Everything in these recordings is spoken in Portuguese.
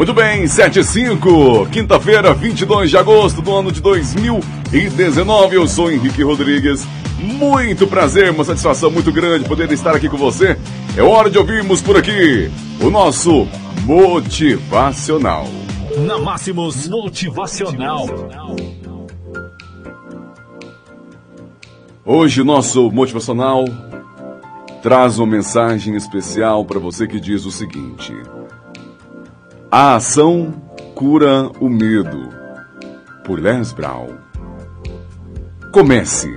Muito bem, 7 e 5, quinta-feira, 22 de agosto do ano de 2019. Eu sou Henrique Rodrigues. Muito prazer, uma satisfação muito grande poder estar aqui com você. É hora de ouvirmos por aqui o nosso Motivacional. Na Máximos Motivacional. Hoje o nosso Motivacional traz uma mensagem especial para você que diz o seguinte: A ação cura o medo. Por Les Brown. Comece.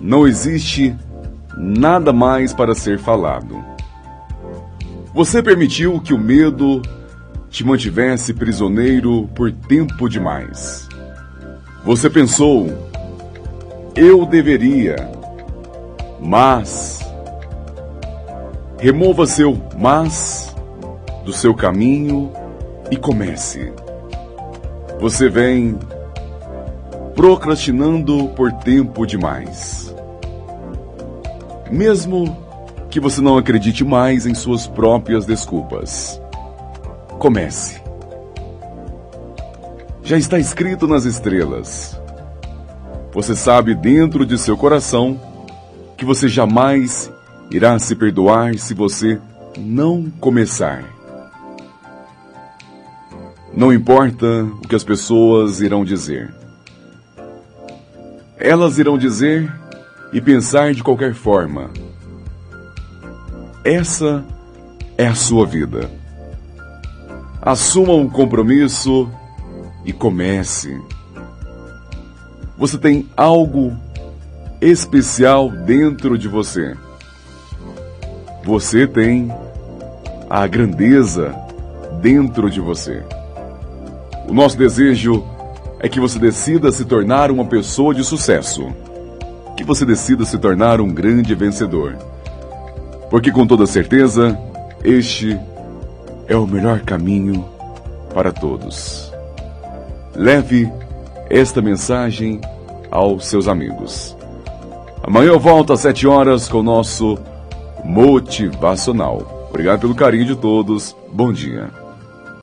Não existe nada mais para ser falado. Você permitiu que o medo te mantivesse prisioneiro por tempo demais. Você pensou, eu deveria, mas. Remova seu mas do seu caminho e comece. Você vem procrastinando por tempo demais. Mesmo que você não acredite mais em suas próprias desculpas. Comece. Já está escrito nas estrelas. Você sabe dentro de seu coração que você jamais irá se perdoar se você não começar. Não importa o que as pessoas irão dizer. Elas irão dizer e pensar de qualquer forma. Essa é a sua vida. Assuma um compromisso e comece. Você tem algo especial dentro de você. Você tem a grandeza dentro de você. O nosso desejo é que você decida se tornar uma pessoa de sucesso. Que você decida se tornar um grande vencedor. Porque com toda certeza, este é o melhor caminho para todos. Leve esta mensagem aos seus amigos. Amanhã eu volto às 7 horas com o nosso Motivacional. Obrigado pelo carinho de todos. Bom dia.